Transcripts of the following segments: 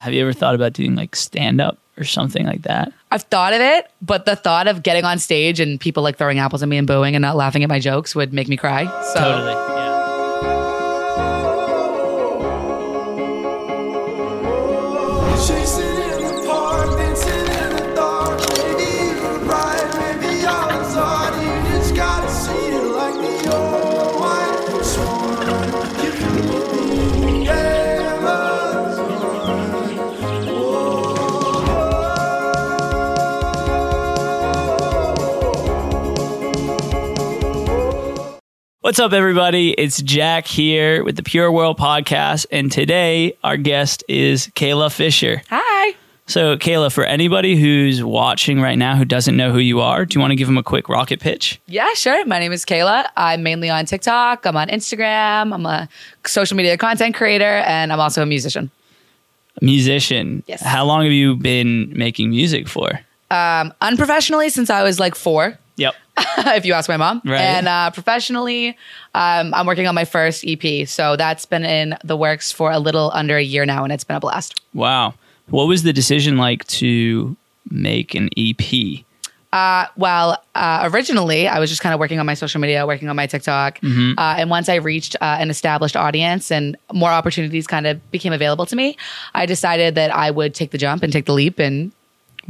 Have you ever thought about doing like stand up or something like that? I've thought of it, but the thought of getting on stage and people like throwing apples at me and booing and not laughing at my jokes would make me cry. So Totally. What's up, everybody? It's Jack here with the Pure World Podcast, and today our guest is Kayla Fisher. hi. So, Kayla, for anybody who's watching right now who doesn't know who you are, do you want to give them a quick rocket pitch? Yeah, sure. My name is Kayla. I'm mainly on TikTok. I'm on Instagram. I'm a social media content creator, and I'm also a musician. A musician. Yes. How long have you been making music for? Um, unprofessionally, since I was like four, Yep. if you ask my mom. Right. And uh, professionally, um, I'm working on my first EP. So that's been in the works for a little under a year now, and it's been a blast. Wow. What was the decision like to make an EP? Uh, well, uh, originally, I was just kind of working on my social media, working on my TikTok. Mm-hmm. Uh, and once I reached uh, an established audience and more opportunities kind of became available to me, I decided that I would take the jump and take the leap and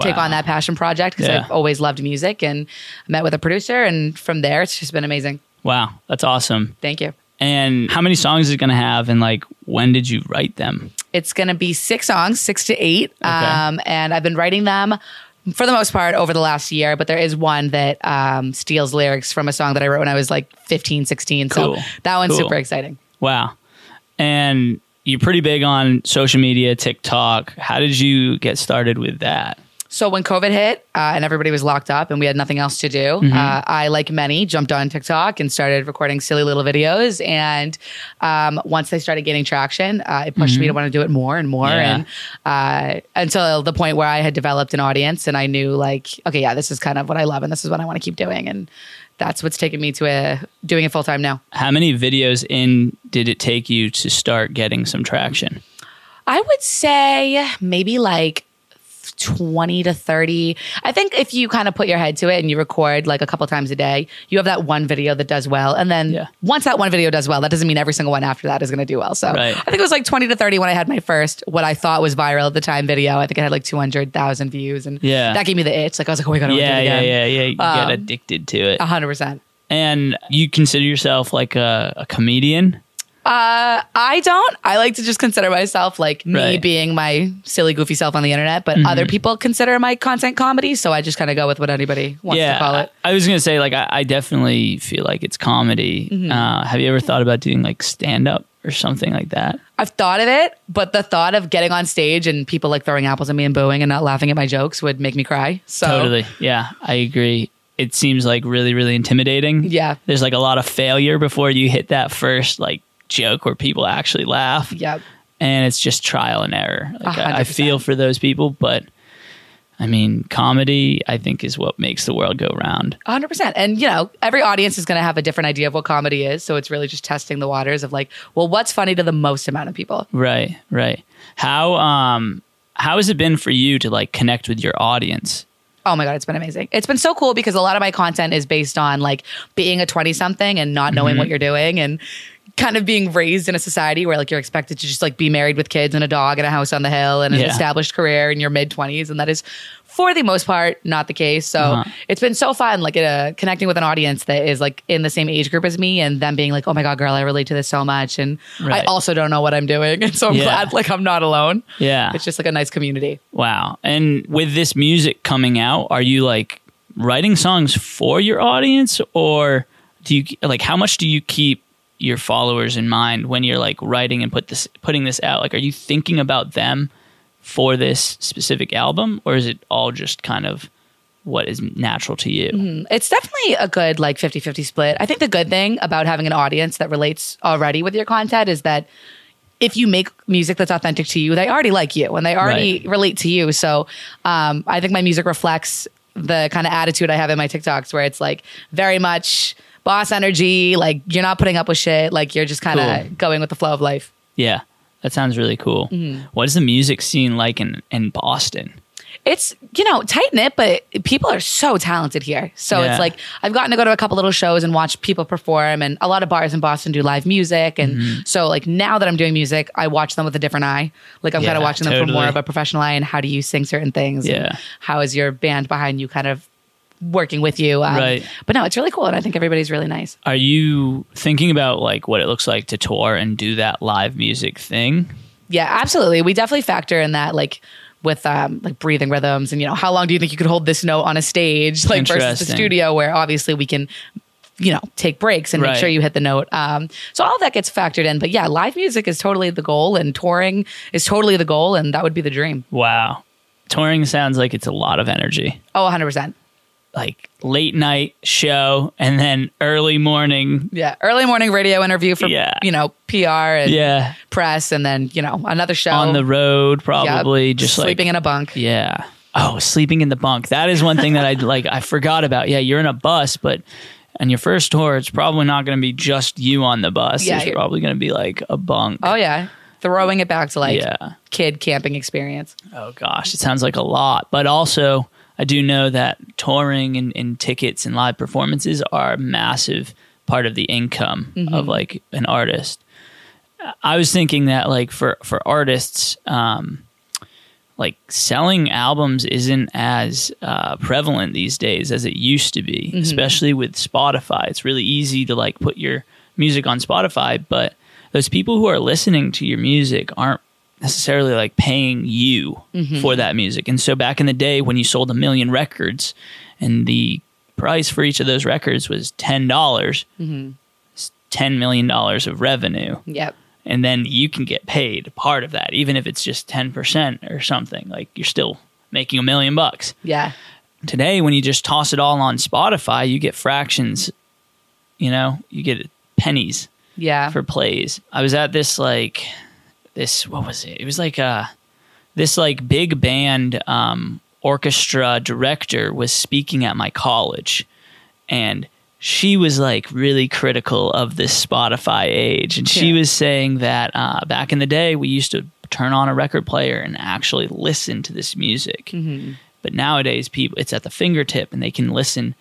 take on that passion project because Yeah. I've always loved music and I met with a producer. And from there, it's just been amazing. Wow. That's awesome. Thank you. And how many songs is it going to have? And like, when did you write them? It's going to be six songs, six to eight. Um, and I've been writing them for the most part over the last year, but there is one that um, steals lyrics from a song that I wrote when I was like 15, 16. Cool. So that one's Cool. super exciting. Wow. And you're pretty big on social media, TikTok. How did you get started with that? So when COVID hit uh, and everybody was locked up and we had nothing else to do, Mm-hmm. uh, I, like many, jumped on TikTok and started recording silly little videos. And um, once they started gaining traction, uh, it pushed me to want to do it more and more. Mm-hmm. Yeah. And uh, until the point where I had developed an audience and I knew, like, okay, yeah, this is kind of what I love and this is what I want to keep doing. And that's what's taken me to a, doing it full time now. How many videos in did it take you to start getting some traction? I would say maybe like 20 to 30. I think if you kind of put your head to it and you record like a couple times a day, you have that one video that does well. And then Yeah. once that one video does well, that doesn't mean every single one after that is going to do well. So Right. I think it was like 20 to 30 when I had my first, what I thought was viral at the time video. I think it had like 200,000 views. And Yeah. that gave me the itch. Like I was like, oh my God, I want to do Yeah, it yeah, again. yeah, yeah. You get Um, addicted to it. 100%. And you consider yourself like a, a comedian? Uh, I don't. I like to just consider myself like me Right. being my silly, goofy self on the internet, but other people consider my content comedy. So I just kind of go with what anybody wants yeah. to call it. I, I was going to say, like, I, I definitely feel like it's comedy. Mm-hmm. Uh, have you ever thought about doing like stand up or something like that? I've thought of it, but the thought of getting on stage and people like throwing apples at me and booing and not laughing at my jokes would make me cry. So Totally. Yeah, I agree. It seems like really, really intimidating. Yeah. There's like a lot of failure before you hit that first like joke where people actually laugh. Yep. And it's just trial and error. Like, I, I feel for those people, but I mean, comedy, I think, is what makes the world go round. 100%. And, you know, every audience is going to have a different idea of what comedy is. So it's really just testing the waters of like, well, what's funny to the most amount of people? Right, right. How um how has it been for you to like connect with your audience? Oh my God, it's been amazing. It's been so cool because a lot of my content is based on like being a 20 something and not knowing Mm-hmm. what you're doing and kind of being raised in a society where like you're expected to just like be married with kids and a dog and a house on the hill and an Yeah. established career in your mid 20s. And that is for the most part not the case. So Uh-huh. it's been so fun like uh, connecting with an audience that is like in the same age group as me and them being like, oh my God, girl, I relate to this so much. And Right. I also don't know what I'm doing. And so I'm Yeah. glad like I'm not alone. Yeah. It's just like a nice community. Wow. And with this music coming out, are you like writing songs for your audience or do you like how much do you keep your followers in mind when you're like writing and put this putting this out? Like are you thinking about them for this specific album or is it all just kind of what is natural to you? It's definitely a good like 50-50 split. I think the good thing about having an audience that relates already with your content is that if you make music that's authentic to you, they already like you and they already Right. relate to you. So um, I think my music reflects the kind of attitude I have in my TikToks where it's like very much boss energy, like you're not putting up with shit, like you're just kind of Cool. going with the flow of life. Yeah. That sounds really cool. Mm-hmm. What is the music scene like in, in Boston? it's you know tight knit, but people are so talented here. So Yeah. it's like I've gotten to go to a couple little shows and watch people perform, and a lot of bars in Boston do live music, and Mm-hmm. so like now that I'm doing music, I watch them with a different eye. Like I'm kind of watching them from more of a professional eye, and how do you sing certain things? Yeah. how is your band behind you kind of working with you? Um, Right. But no, it's really cool, and I think everybody's really nice. Are you thinking about like what it looks like to tour and do that live music thing? Yeah, absolutely. We definitely factor in that, like with um, like breathing rhythms, and you know, how long do you think you could hold this note on a stage, like versus the studio, where obviously we can, you know, take breaks and Right. make sure you hit the note. Um, so all of that gets factored in. But yeah, live music is totally the goal, and touring is totally the goal, and that would be the dream. Wow. Touring sounds like it's a lot of energy. Oh, 100 percent. Like late night show and then early morning. Yeah, early morning radio interview for Yeah. you know PR and Yeah. press, and then you know another show On the road, probably just like sleeping like in a bunk. Yeah. Oh, sleeping in the bunk. That is one thing that I like. I forgot about. Yeah, you're in a bus, but on your first tour, it's probably not going to be just you on the bus. Yeah, you're- probably going to be like a bunk. Oh yeah, throwing it back to like yeah. kid camping experience. Oh gosh, it sounds like a lot. But also, I do know that touring and, and tickets and live performances are a massive part of the income of like an artist. I was thinking that like for for artists, um, like selling albums isn't as uh, prevalent these days as it used to be, especially with Spotify. It's really easy to like put your music on Spotify, but those people who are listening to your music aren't necessarily like paying you mm-hmm. for that music. And so back in the day when you sold a million records and the price for each of those records was $10, dollars mm-hmm. it's $10 million of revenue Yep. and then you can get paid part of that even if it's just 10% or something like you're still making a million bucks Yeah. today when you just toss it all on spotify you get fractions you know you get pennies Yeah. for plays i was at this like this what was it it was like uh this like big band um orchestra director was speaking at my college and she was like really critical of this Spotify age. And she Yeah. was saying that uh, back in the day, we used to turn on a record player and actually listen to this music. But nowadays, people it's at the fingertip and they can listen.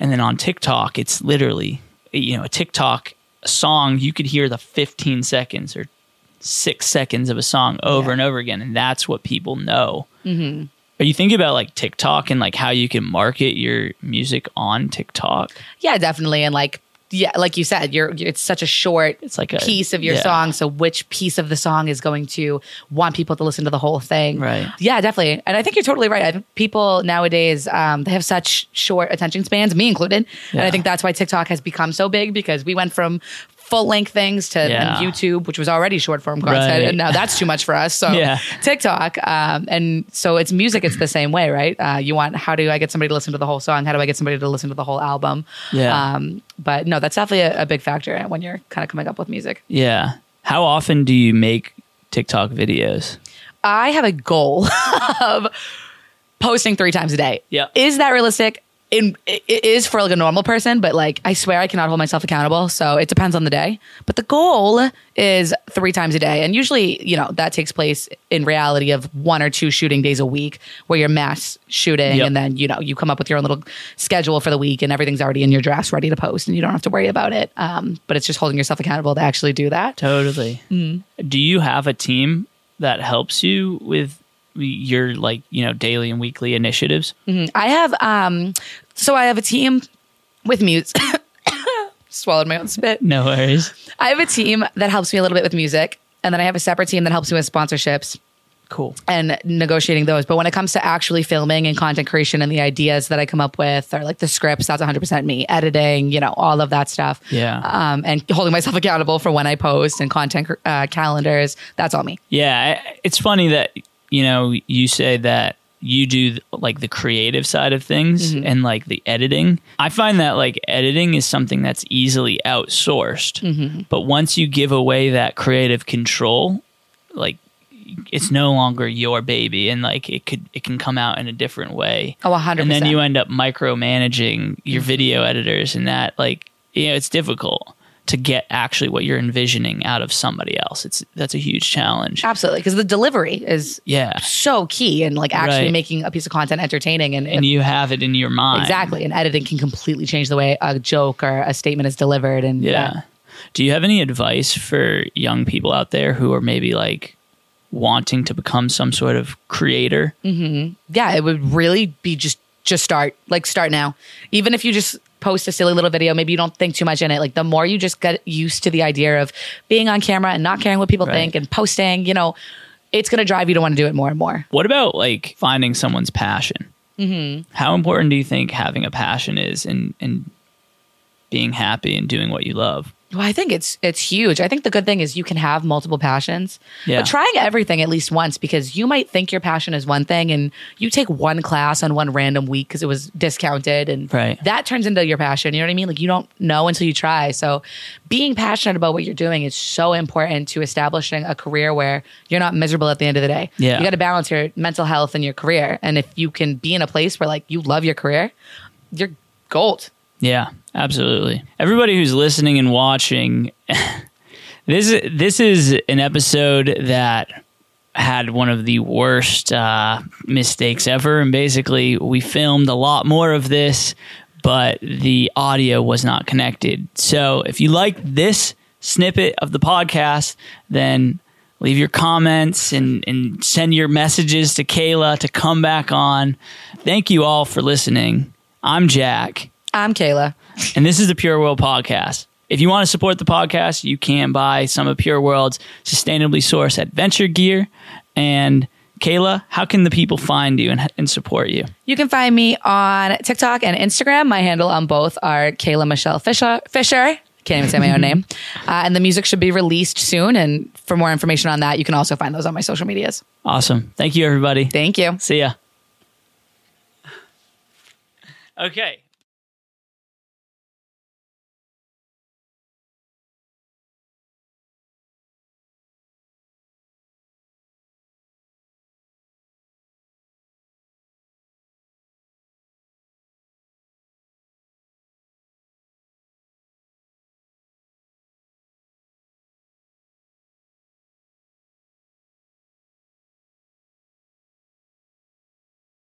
And then on TikTok, it's literally you know a TikTok song. You could hear the 15 seconds or six seconds of a song over Yeah. and over again, and that's what people know. Mm-hmm. Are you thinking about like TikTok and like how you can market your music on TikTok? Yeah, definitely. And like, yeah, like you said, you're it's such a short It's like a- piece of your yeah. song. So which piece of the song is going to want people to listen to the whole thing? Right. Yeah, definitely. And I think you're totally right. I think people nowadays um, they have such short attention spans, me included. And I think that's why TikTok has become so big because we went from full length things to Yeah. YouTube, which was already short form content, Right. and now that's too much for us. So Yeah. TikTok, um, and so it's music. It's the same way, right? Uh, you want how do I get somebody to listen to the whole song? How do I get somebody to listen to the whole album? Yeah. Um, but no, that's definitely a, a big factor when you're kind of coming up with music. Yeah. How often do you make TikTok videos? I have a goal of posting three times a day. Yeah. Is that realistic? In, it is for like a normal person, but like I swear I cannot hold myself accountable. So it depends on the day. But the goal is three times a day. And usually, you know, that takes place in reality of one or two shooting days a week where you're mass shooting Yep. and then, you know, you come up with your own little schedule for the week and everything's already in your drafts ready to post and you don't have to worry about it. Um, but it's just holding yourself accountable to actually do that. Totally. Mm-hmm. Do you have a team that helps you with your like, you know, daily and weekly initiatives? I have um so I have a team with mutes. Swallowed my own spit. No worries. I have a team that helps me a little bit with music, and then I have a separate team that helps me with sponsorships Cool. and negotiating those. But when it comes to actually filming and content creation and the ideas that I come up with, or like the scripts, that's 100% me. Editing, you know, all of that stuff. Yeah. Um, and holding myself accountable for when I post and content uh, calendars, that's all me. Yeah, it's funny that you know you say that you do like the creative side of things and like the editing. I find that like editing is something that's easily outsourced. But once you give away that creative control, like it's no longer your baby and like it could it can come out in a different way. Oh, 100%. And then you end up micromanaging your video editors and that like you know it's difficult to get actually what you're envisioning out of somebody else. It's that's a huge challenge. Absolutely, because the delivery is Yeah. so key in like actually Right. making a piece of content entertaining and, And you have it in your mind. exactly. And editing can completely change the way a joke or a statement is delivered. And Yeah. Do you have any advice for young people out there who are maybe like wanting to become some sort of creator? Mm-hmm. yeah, it would really be just just start like start now. Even if you just post a silly little video, maybe you don't think too much in it. Like the more you just get used to the idea of being on camera and not caring what people Right. think and posting, you know, it's going to drive you to want to do it more and more. What about like finding someone's passion? Mm-hmm. How important do you think having a passion is in in being happy and doing what you love? Well, I think it's it's huge. I think the good thing is you can have multiple passions. Yeah. But trying everything at least once because you might think your passion is one thing and you take one class on one random week because it was discounted and Right. that turns into your passion. You know what I mean? Like you don't know until you try. So being passionate about what you're doing is so important to establishing a career where you're not miserable at the end of the day. Yeah. You got to balance your mental health and your career. And if you can be in a place where like you love your career, you're gold. Yeah, absolutely. Everybody who's listening and watching, this this is an episode that had one of the worst uh, mistakes ever, and basically we filmed a lot more of this, but the audio was not connected. So if you like this snippet of the podcast, then leave your comments and, and send your messages to Kayla to come back on. Thank you all for listening. I'm Jack I'm Kayla. and this is the Pure World podcast. If you want to support the podcast, you can buy some of Pure World's sustainably sourced adventure gear. And Kayla, how can the people find you and, and support you? You can find me on TikTok and Instagram. My handle on both are Kayla Michelle Fisher. Fisher. Can't even say my own name. Uh, and the music should be released soon. And for more information on that, you can also find those on my social medias. Awesome. Thank you, everybody. Thank you. See ya. Okay.